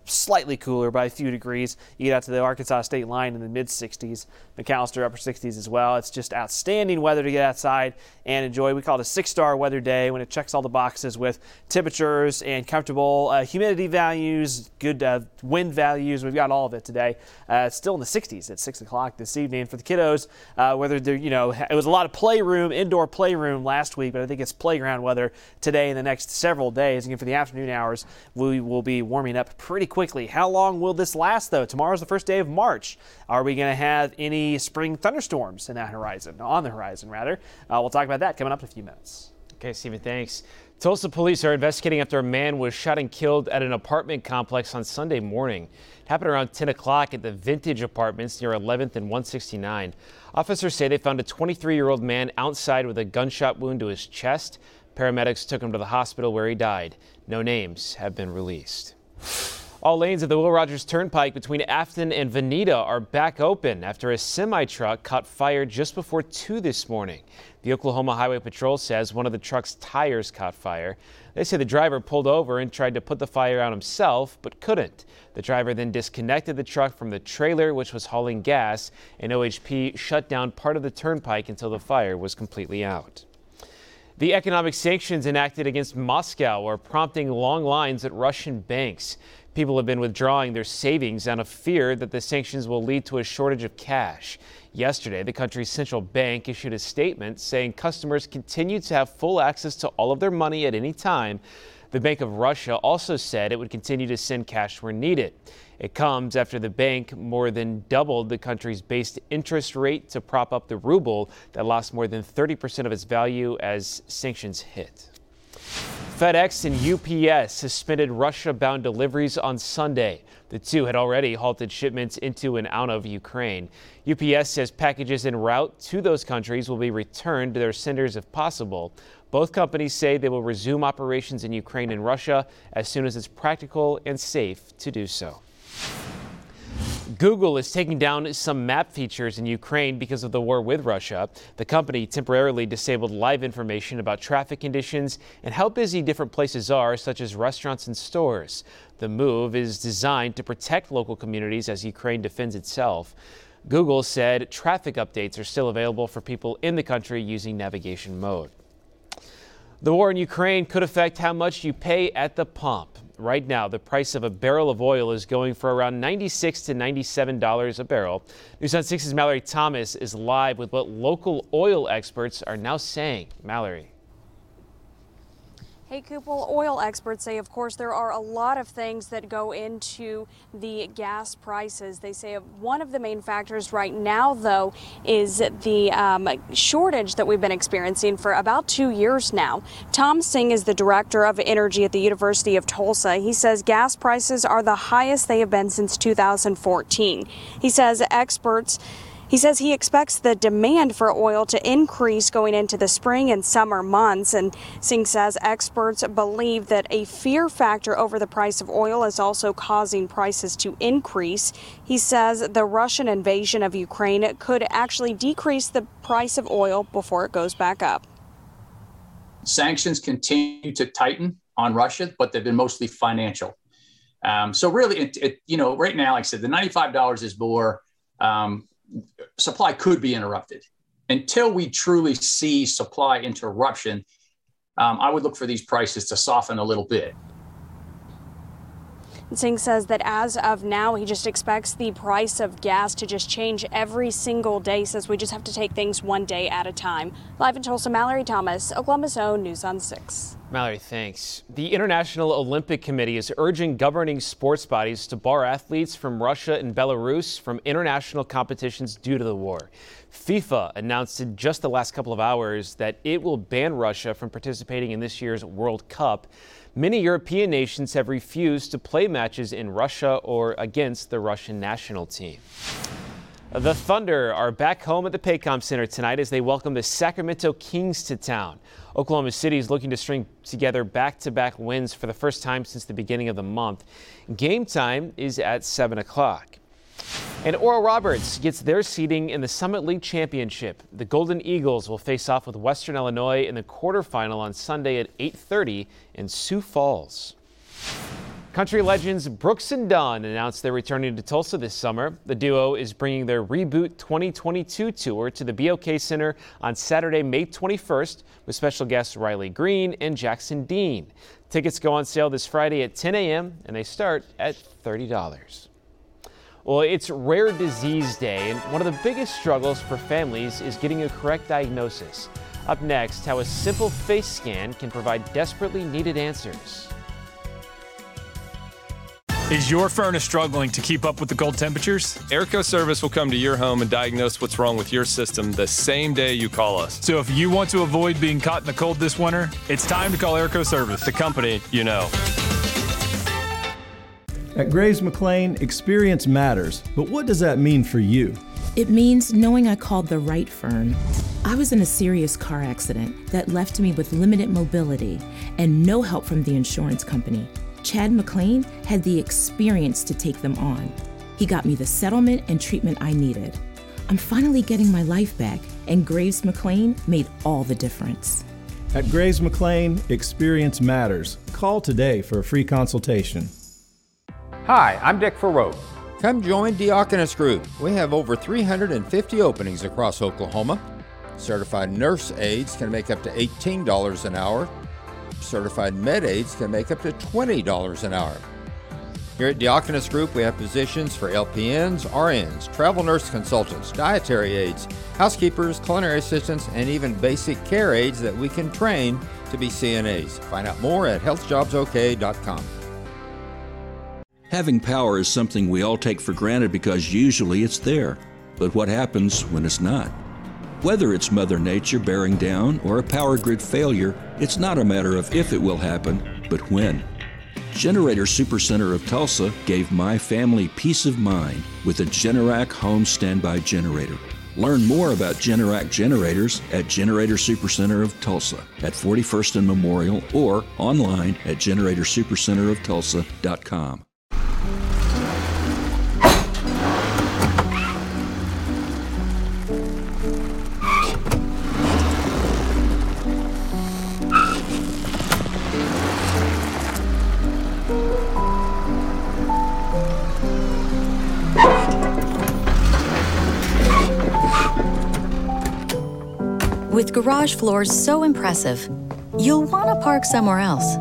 slightly cooler by a few degrees. You get out to the Arkansas state line in the mid 60s, McAlester upper 60s as well. It's just outstanding weather to get outside and enjoy. We call it a six star weather day when it checks all the boxes with temperatures and comfortable uh, humidity values, good uh, wind values. We've got all of it today. Uh, it's still in the 60s at 6 o'clock this evening for the kiddos. Uh, whether they're, you know, it was a lot of playroom, indoor playroom last week, but I think it's playground weather today and the next several days. Again, for the afternoon hours, we will be warming up pretty quickly. How long will this last, though? Tomorrow's the first day of March. Are we going to have any spring thunderstorms in that horizon, on the horizon, rather? Uh, we'll talk about that coming up in a few minutes. Okay, Stephen, thanks. Tulsa police are investigating after a man was shot and killed at an apartment complex on Sunday morning. It happened around 10 o'clock at the Vintage Apartments near 11th and 169. Officers say they found a 23 year old man outside with a gunshot wound to his chest. Paramedics took him to the hospital where he died. No names have been released. All lanes of the Will Rogers Turnpike between Afton and Vinita are back open after a semi truck caught fire just before 2 this morning. The Oklahoma Highway Patrol says one of the truck's tires caught fire. They say the driver pulled over and tried to put the fire out himself, but couldn't. The driver then disconnected the truck from the trailer, which was hauling gas, and OHP shut down part of the turnpike until the fire was completely out. The economic sanctions enacted against Moscow are prompting long lines at Russian banks. People have been withdrawing their savings out of fear that the sanctions will lead to a shortage of cash. Yesterday, the country's central bank issued a statement saying customers continue to have full access to all of their money at any time. The Bank of Russia also said it would continue to send cash where needed. It comes after the bank more than doubled the country's base interest rate to prop up the ruble that lost more than 30% of its value as sanctions hit. FedEx and UPS suspended Russia bound deliveries on Sunday. The two had already halted shipments into and out of Ukraine. UPS says packages en route to those countries will be returned to their senders if possible. Both companies say they will resume operations in Ukraine and Russia as soon as it's practical and safe to do so. Google is taking down some map features in Ukraine because of the war with Russia. The company temporarily disabled live information about traffic conditions and how busy different places are, such as restaurants and stores. The move is designed to protect local communities as Ukraine defends itself. Google said traffic updates are still available for people in the country using navigation mode. The war in Ukraine could affect how much you pay at the pump. Right now, the price of a barrel of oil is going for around 96 to $97 a barrel. News on 6's Mallory Thomas is live with what local oil experts are now saying. Mallory. Hey, Kupel, oil experts say, of course, there are a lot of things that go into the gas prices. They say one of the main factors right now, though, is the um, shortage that we've been experiencing for about two years now. Tom Seng is the director of energy at the University of Tulsa. He says gas prices are the highest they have been since 2014. He says experts he says he expects the demand for oil to increase going into the spring and summer months. And Seng says experts believe that a fear factor over the price of oil is also causing prices to increase. He says the Russian invasion of Ukraine could actually decrease the price of oil before it goes back up. Sanctions continue to tighten on Russia, but they've been mostly financial. Um, so really, it, it, you know, right now, like I said, the ninety-five dollars is more um, supply could be interrupted. Until we truly see supply interruption, um, I would look for these prices to soften a little bit. Seng says that as of now, he just expects the price of gas to just change every single day. Says we just have to take things one day at a time. Live in Tulsa, Mallory Thomas, Oklahoma's own News on 6. Mallory, thanks. The International Olympic Committee is urging governing sports bodies to bar athletes from Russia and Belarus from international competitions due to the war. FIFA announced in just the last couple of hours that it will ban Russia from participating in this year's World Cup. Many European nations have refused to play matches in Russia or against the Russian national team. The Thunder are back home at the Paycom Center tonight as they welcome the Sacramento Kings to town. Oklahoma City is looking to string together back-to-back wins for the first time since the beginning of the month. Game time is at 7 o'clock. And Oral Roberts gets their seeding in the Summit League Championship. The Golden Eagles will face off with Western Illinois in the quarterfinal on Sunday at 8:30 in Sioux Falls. Country legends Brooks and Dunn announced they're returning to Tulsa this summer. The duo is bringing their Reboot 2022 tour to the BOK Center on Saturday, May 21st, with special guests Riley Green and Jackson Dean. Tickets go on sale this Friday at 10 a.m. and they start at $30. Well, it's Rare Disease Day, and one of the biggest struggles for families is getting a correct diagnosis. Up next, how a simple face scan can provide desperately needed answers. Is your furnace struggling to keep up with the cold temperatures? Airco Service will come to your home and diagnose what's wrong with your system the same day you call us. So if you want to avoid being caught in the cold this winter, it's time to call Airco Service, the company you know. At Graves McLean, experience matters, but what does that mean for you? It means knowing I called the right firm. I was in a serious car accident that left me with limited mobility and no help from the insurance company. Chad McLean had the experience to take them on. He got me the settlement and treatment I needed. I'm finally getting my life back, and Graves McLean made all the difference. At Graves McLean, experience matters. Call today for a free consultation. Hi, I'm Dick Farrow. Come join Diakonos Group. We have over 350 openings across Oklahoma. Certified nurse aides can make up to $18 an hour certified med aides can make up to $20 an hour. Here at Diakonos Group, we have positions for LPNs, RNs, travel nurse consultants, dietary aides, housekeepers, culinary assistants, and even basic care aides that we can train to be CNAs. Find out more at healthjobsok.com. Having power is something we all take for granted because usually it's there. But what happens when it's not? Whether it's Mother Nature bearing down or a power grid failure, it's not a matter of if it will happen, but when. Generator Supercenter of Tulsa gave my family peace of mind with a Generac home standby generator. Learn more about Generac generators at Generator Supercenter of Tulsa at 41st and Memorial or online at generatorsupercenteroftulsa.com. With garage floors so impressive, you'll want to park somewhere else.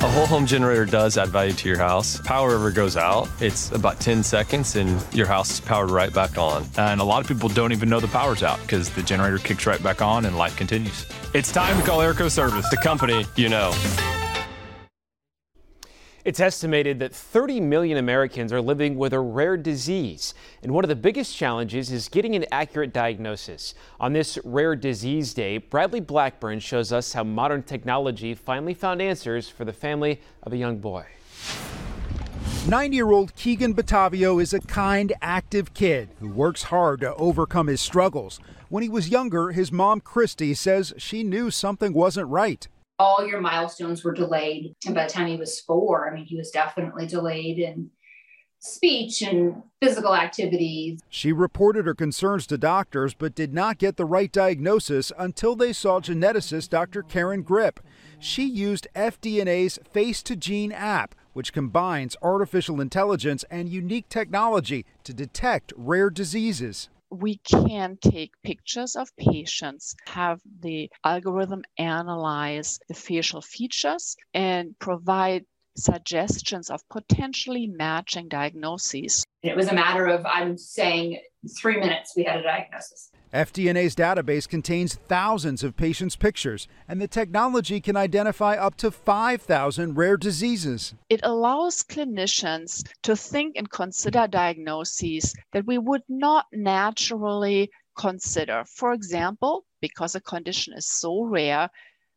A whole home generator does add value to your house. Power ever goes out, it's about 10 seconds and your house is powered right back on. And a lot of people don't even know the power's out because the generator kicks right back on and life continues. It's time to call Airco Service, the company you know. It's estimated that 30 million Americans are living with a rare disease, and one of the biggest challenges is getting an accurate diagnosis. On this Rare Disease Day, Bradley Blackburn shows us how modern technology finally found answers for the family of a young boy. Nine year old Keegan Batavio is a kind, active kid who works hard to overcome his struggles. When he was younger, his mom, Christy, says she knew something wasn't right all your milestones were delayed. And by the time he was four, I mean, he was definitely delayed in speech and physical activities. She reported her concerns to doctors, but did not get the right diagnosis until they saw geneticist Dr. Karen Gripp. She used FDNA's Face2Gene app, which combines artificial intelligence and unique technology to detect rare diseases we can take pictures of patients, have the algorithm analyze the facial features, and provide suggestions of potentially matching diagnoses. It was a matter of, I'm saying, three minutes, we had a diagnosis. FDNA's database contains thousands of patients' pictures, and the technology can identify up to 5,000 rare diseases. It allows clinicians to think and consider diagnoses that we would not naturally consider. For example, because a condition is so rare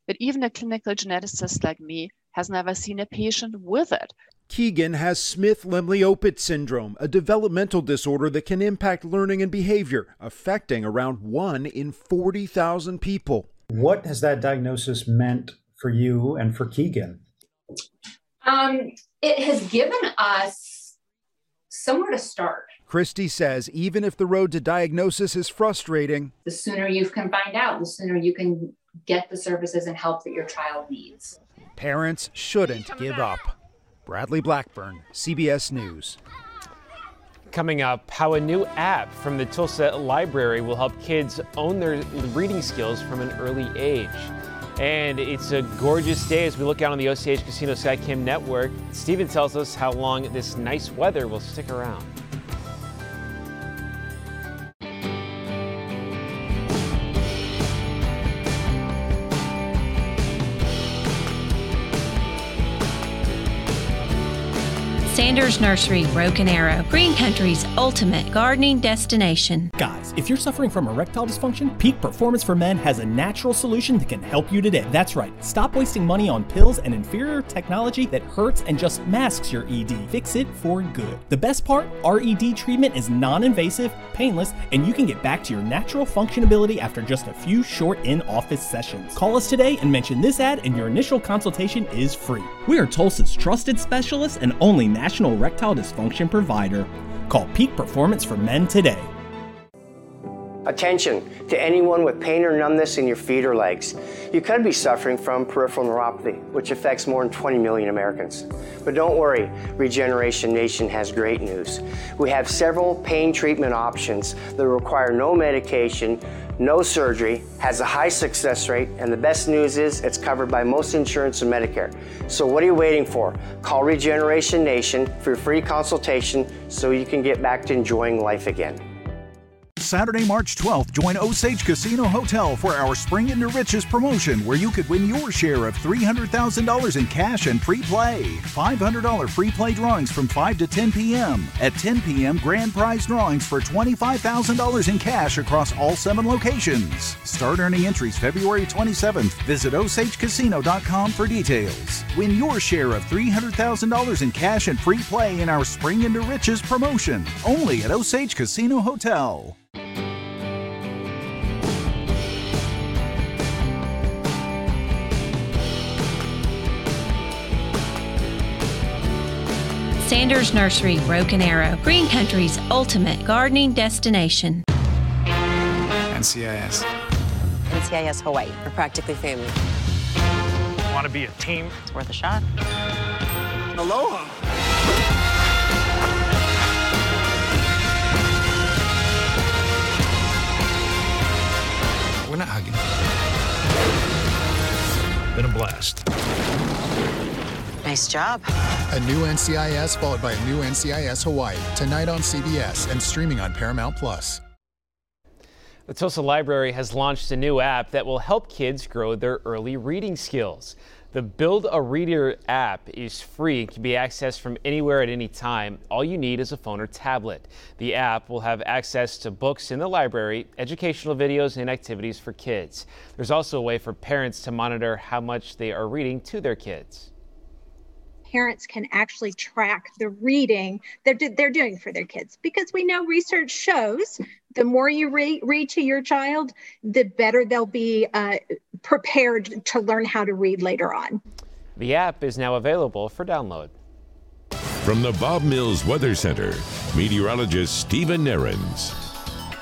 that even a clinical geneticist like me has never seen a patient with it. Keegan has Smith Lemli Opitz syndrome, a developmental disorder that can impact learning and behavior, affecting around 1 in 40,000 people. What has that diagnosis meant for you and for Keegan? Um, it has given us somewhere to start. Christy says even if the road to diagnosis is frustrating, the sooner you can find out, the sooner you can get the services and help that your child needs. Parents shouldn't give up. Bradley Blackburn, CBS News. Coming up, how a new app from the Tulsa Library will help kids own their reading skills from an early age. And it's a gorgeous day as we look out on the OCH Casino Skycam network. Stephen tells us how long this nice weather will stick around. Sanders Nursery, Broken Arrow, Green Country's ultimate gardening destination. Guys, if you're suffering from erectile dysfunction, Peak Performance for Men has a natural solution that can help you today. That's right. Stop wasting money on pills and inferior technology that hurts and just masks your ED. Fix it for good. The best part RED treatment is non invasive, painless, and you can get back to your natural functionability after just a few short in office sessions. Call us today and mention this ad, and your initial consultation is free. We are Tulsa's trusted specialists and only national national erectile dysfunction provider. Call Peak Performance for Men today. Attention to anyone with pain or numbness in your feet or legs. You could be suffering from peripheral neuropathy, which affects more than 20 million Americans. But don't worry, Regeneration Nation has great news. We have several pain treatment options that require no medication, no surgery, has a high success rate, and the best news is it's covered by most insurance and Medicare. So what are you waiting for? Call Regeneration Nation for your free consultation so you can get back to enjoying life again. Saturday, March 12th, join Osage Casino Hotel for our Spring into Riches promotion where you could win your share of $300,000 in cash and free play. $500 free play drawings from 5 to 10 p.m. At 10 p.m., grand prize drawings for $25,000 in cash across all seven locations. Start earning entries February 27th. Visit OsageCasino.com for details. Win your share of $300,000 in cash and free play in our Spring into Riches promotion. Only at Osage Casino Hotel. Sanders Nursery, Broken Arrow, Green Country's ultimate gardening destination. NCIS. NCIS Hawaii. We're practically family. Want to be a team? It's worth a shot. Aloha. We're not hugging. Been a blast. Nice job. A new NCIS followed by a new NCIS Hawaii tonight on CBS and streaming on Paramount Plus. The Tulsa Library has launched a new app that will help kids grow their early reading skills. The Build a Reader app is free and can be accessed from anywhere at any time. All you need is a phone or tablet. The app will have access to books in the library, educational videos, and activities for kids. There's also a way for parents to monitor how much they are reading to their kids parents can actually track the reading that they're doing for their kids because we know research shows the more you re- read to your child the better they'll be uh, prepared to learn how to read later on the app is now available for download from the bob mills weather center meteorologist stephen Nehrenz.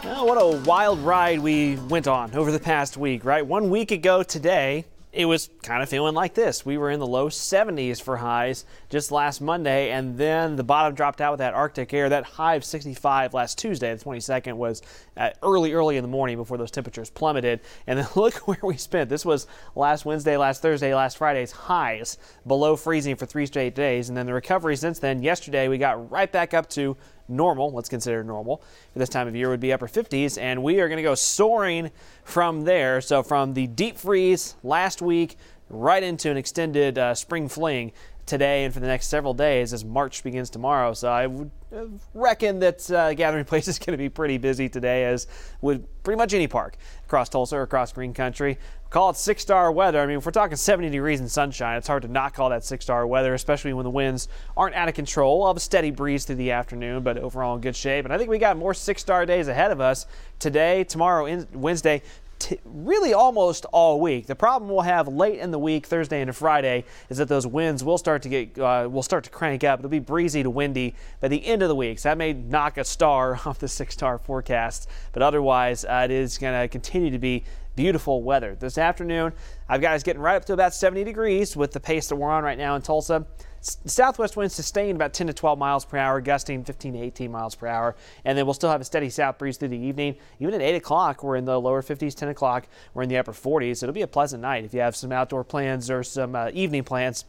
Oh, what a wild ride we went on over the past week, right? One week ago today, it was kind of feeling like this. We were in the low 70s for highs just last Monday, and then the bottom dropped out with that Arctic air. That high of 65 last Tuesday, the 22nd, was uh, early, early in the morning before those temperatures plummeted. And then look where we spent. This was last Wednesday, last Thursday, last Friday's highs below freezing for three straight days. And then the recovery since then, yesterday, we got right back up to normal, let's consider normal for this time of year would be upper 50s, and we are going to go soaring from there. So from the deep freeze last week right into an extended uh, spring fling today and for the next several days as March begins tomorrow. So I would uh, reckon that uh, Gathering Place is going to be pretty busy today, as with pretty much any park across Tulsa or across Green Country. Call it six star weather. I mean, if we're talking 70 degrees and sunshine, it's hard to not call that six star weather, especially when the winds aren't out of control. We'll have a steady breeze through the afternoon, but overall in good shape. And I think we got more six star days ahead of us today, tomorrow, Wednesday t- really almost all week. The problem we'll have late in the week, Thursday into Friday, is that those winds will start to get uh, will start to crank up. It'll be breezy to windy by the end of the week. So that may knock a star off the six-star forecast, but otherwise uh, it is going to continue to be beautiful weather. This afternoon, I've got us getting right up to about 70 degrees with the pace that we're on right now in Tulsa. Southwest winds sustained about 10 to 12 miles per hour, gusting 15 to 18 miles per hour. And then we'll still have a steady south breeze through the evening. Even at 8 o'clock, we're in the lower 50s. 10 o'clock, we're in the upper 40s. It'll be a pleasant night if you have some outdoor plans or some uh, evening plans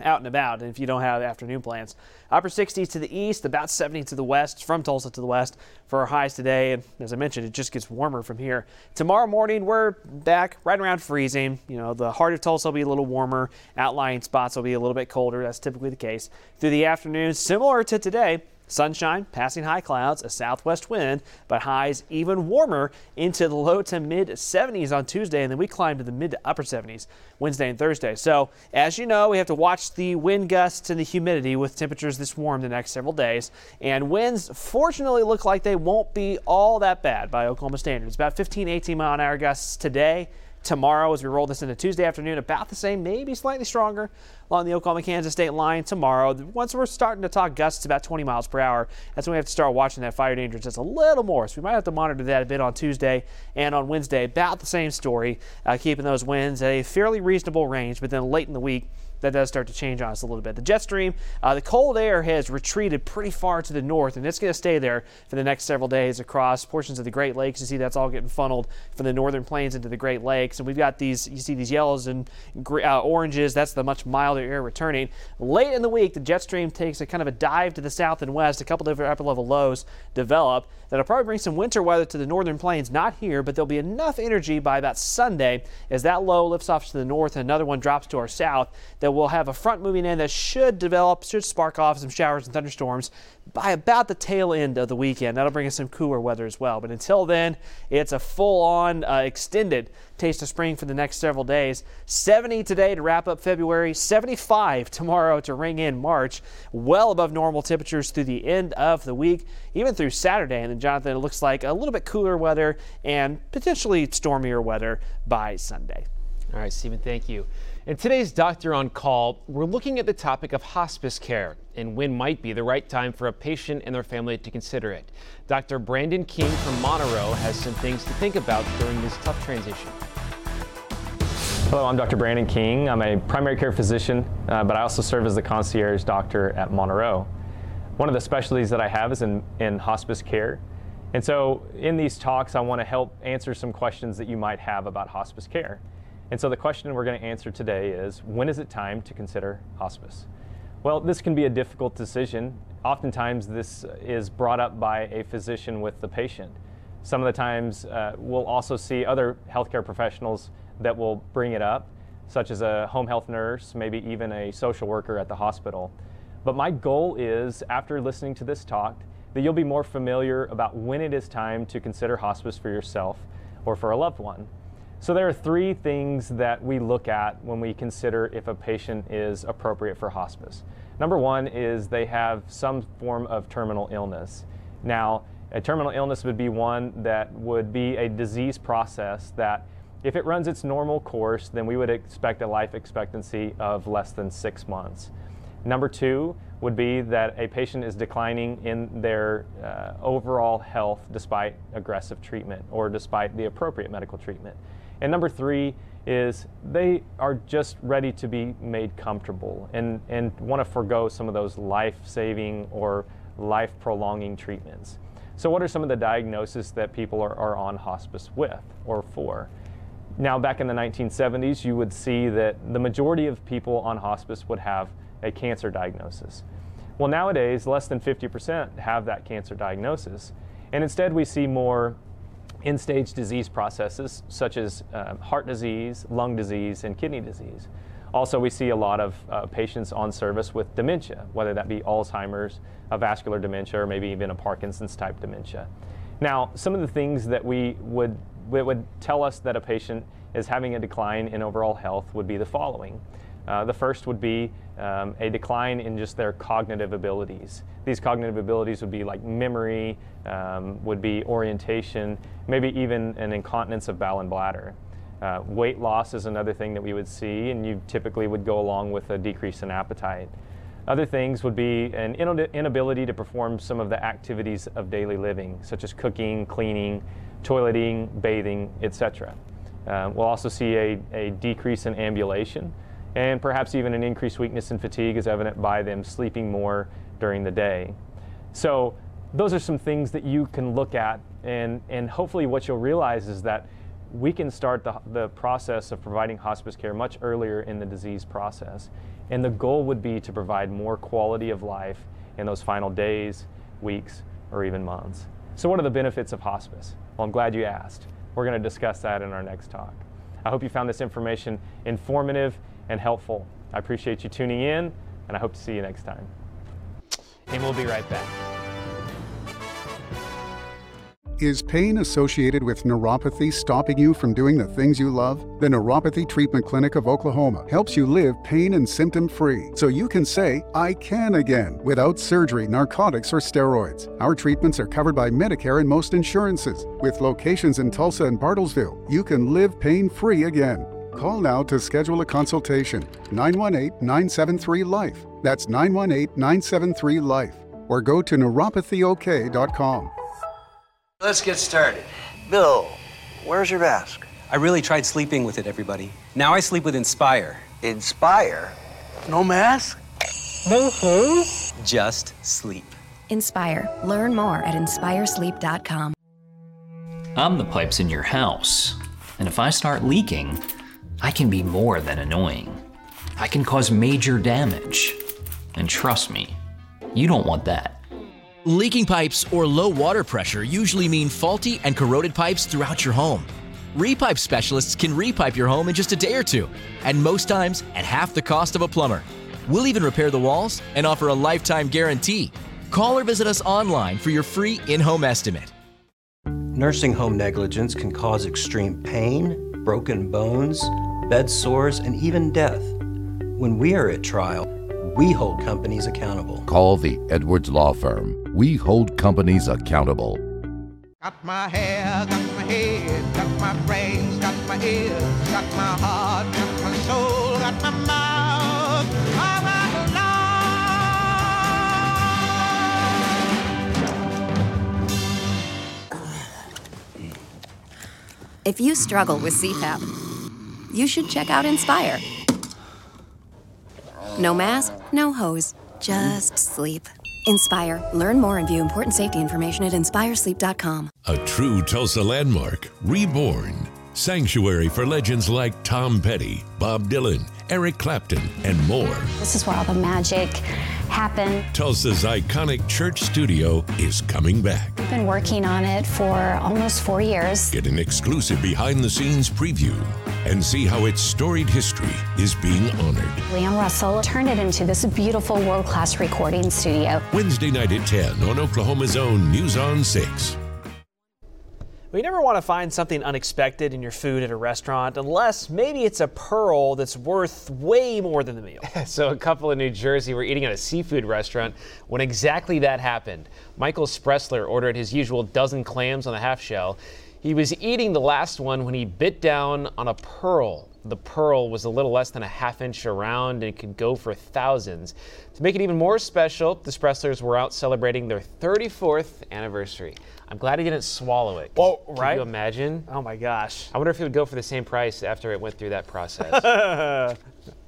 out and about and if you don't have afternoon plans. Upper 60s to the east, about 70 to the west, from Tulsa to the west for our highs today. And as I mentioned, it just gets warmer from here. Tomorrow morning, we're back right around freezing. You know, the heart of Tulsa will be a little warmer, outlying spots will be a little bit colder. That's typically the case. Through the afternoon, similar to today, Sunshine, passing high clouds, a southwest wind, but highs even warmer into the low to mid 70s on Tuesday, and then we climb to the mid to upper 70s Wednesday and Thursday. So, as you know, we have to watch the wind gusts and the humidity with temperatures this warm the next several days. And winds, fortunately, look like they won't be all that bad by Oklahoma standards. About 15, 18 mile an hour gusts today tomorrow as we roll this into Tuesday afternoon. About the same, maybe slightly stronger along the Oklahoma Kansas State line tomorrow. Once we're starting to talk gusts about 20 miles per hour, that's when we have to start watching that fire danger just a little more. So we might have to monitor that a bit on Tuesday and on Wednesday. About the same story, uh, keeping those winds at a fairly reasonable range, but then late in the week, that does start to change on us a little bit. The jet stream, uh, the cold air has retreated pretty far to the north, and it's going to stay there for the next several days across portions of the Great Lakes. You see that's all getting funneled from the northern plains into the Great Lakes, and we've got these. You see these yellows and uh, oranges. That's the much milder air returning. Late in the week, the jet stream takes a kind of a dive to the south and west. A couple different upper level lows develop that'll probably bring some winter weather to the northern plains. Not here, but there'll be enough energy by about Sunday as that low lifts off to the north and another one drops to our south that we'll have a front moving in that should develop, should spark off some showers and thunderstorms by about the tail end of the weekend. That'll bring us some cooler weather as well. But until then, it's a full on uh, extended taste of spring for the next several days. 70 today to wrap up February, 75 tomorrow to ring in March. Well above normal temperatures through the end of the week, even through Saturday. And then, Jonathan, it looks like a little bit cooler weather and potentially stormier weather by Sunday. All right, Stephen, thank you. In today's Doctor on Call, we're looking at the topic of hospice care and when might be the right time for a patient and their family to consider it. Dr. Brandon King from Montereau has some things to think about during this tough transition. Hello, I'm Dr. Brandon King. I'm a primary care physician, uh, but I also serve as the concierge doctor at Montereau. One of the specialties that I have is in, in hospice care. And so in these talks, I want to help answer some questions that you might have about hospice care. And so the question we're going to answer today is when is it time to consider hospice? Well, this can be a difficult decision. Oftentimes, this is brought up by a physician with the patient. Some of the times, uh, we'll also see other healthcare professionals that will bring it up, such as a home health nurse, maybe even a social worker at the hospital. But my goal is, after listening to this talk, that you'll be more familiar about when it is time to consider hospice for yourself or for a loved one. So there are three things that we look at when we consider if a patient is appropriate for hospice. Number one is they have some form of terminal illness. Now, a terminal illness would be one that would be a disease process that if it runs its normal course, then we would expect a life expectancy of less than six months. Number two would be that a patient is declining in their uh, overall health despite aggressive treatment or despite the appropriate medical treatment. And number three is they are just ready to be made comfortable and, and want to forego some of those life saving or life prolonging treatments. So, what are some of the diagnoses that people are, are on hospice with or for? Now, back in the 1970s, you would see that the majority of people on hospice would have a cancer diagnosis. Well, nowadays, less than 50% have that cancer diagnosis. And instead, we see more end stage disease processes such as uh, heart disease, lung disease, and kidney disease. Also, we see a lot of uh, patients on service with dementia, whether that be Alzheimer's, a vascular dementia, or maybe even a Parkinson's type dementia. Now, some of the things that we would, would tell us that a patient is having a decline in overall health would be the following. Uh, the first would be um, a decline in just their cognitive abilities. These cognitive abilities would be like memory, um, would be orientation, maybe even an incontinence of bowel and bladder. Uh, weight loss is another thing that we would see, and you typically would go along with a decrease in appetite. Other things would be an inability to perform some of the activities of daily living, such as cooking, cleaning, toileting, bathing, etc. Uh, we'll also see a, a decrease in ambulation and perhaps even an increased weakness and fatigue is evident by them sleeping more during the day. So those are some things that you can look at and, and hopefully what you'll realize is that we can start the, the process of providing hospice care much earlier in the disease process. And the goal would be to provide more quality of life in those final days, weeks, or even months. So what are the benefits of hospice? Well, I'm glad you asked. We're going to discuss that in our next talk. I hope you found this information informative and helpful. I appreciate you tuning in, and I hope to see you next time. And we'll be right back. Is pain associated with neuropathy stopping you from doing the things you love? The Neuropathy Treatment Clinic of Oklahoma helps you live pain and symptom free so you can say, I can again, without surgery, narcotics, or steroids. Our treatments are covered by Medicare and most insurances. With locations in Tulsa and Bartlesville, you can live pain free again. Call now to schedule a consultation 918 973 Life. That's 918 973 Life. Or go to neuropathyok.com. Let's get started. Bill, where's your mask? I really tried sleeping with it, everybody. Now I sleep with Inspire. Inspire? No mask? No hose? Just sleep. Inspire. Learn more at inspiresleep.com. I'm the pipes in your house, and if I start leaking, I can be more than annoying. I can cause major damage. And trust me, you don't want that. Leaking pipes or low water pressure usually mean faulty and corroded pipes throughout your home. Repipe specialists can repipe your home in just a day or two, and most times at half the cost of a plumber. We'll even repair the walls and offer a lifetime guarantee. Call or visit us online for your free in home estimate. Nursing home negligence can cause extreme pain, broken bones, bed sores, and even death. When we are at trial, we hold companies accountable. Call the Edwards Law Firm. We hold companies accountable. Got my hair, got my head, got my brains, got my ears, got my heart, got my soul, got my mouth. If you struggle with CPAP, you should check out Inspire. No mask, no hose, just sleep. Inspire. Learn more and view important safety information at inspiresleep.com. A true Tulsa landmark, reborn. Sanctuary for legends like Tom Petty, Bob Dylan, Eric Clapton, and more. This is where all the magic happened. Tulsa's iconic church studio is coming back. We've been working on it for almost four years. Get an exclusive behind the scenes preview and see how its storied history is being honored. Leon Russell turned it into this beautiful world class recording studio. Wednesday night at 10 on Oklahoma's own News on 6. We never want to find something unexpected in your food at a restaurant unless maybe it's a pearl that's worth way more than the meal. so, a couple in New Jersey were eating at a seafood restaurant when exactly that happened. Michael Spressler ordered his usual dozen clams on the half shell. He was eating the last one when he bit down on a pearl. The pearl was a little less than a half inch around and could go for thousands. To make it even more special, the Spresslers were out celebrating their 34th anniversary. I'm glad he didn't swallow it. Whoa, right? Can you imagine? Oh my gosh. I wonder if he would go for the same price after it went through that process.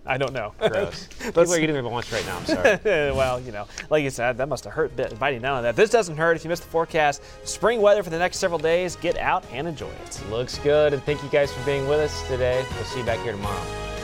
I don't know. Gross. People are eating their lunch right now. I'm sorry. well, you know, like you said, that must have hurt a bit biting down on that. This doesn't hurt. If you missed the forecast, spring weather for the next several days, get out and enjoy it. Looks good. And thank you guys for being with us today. We'll see you back here tomorrow.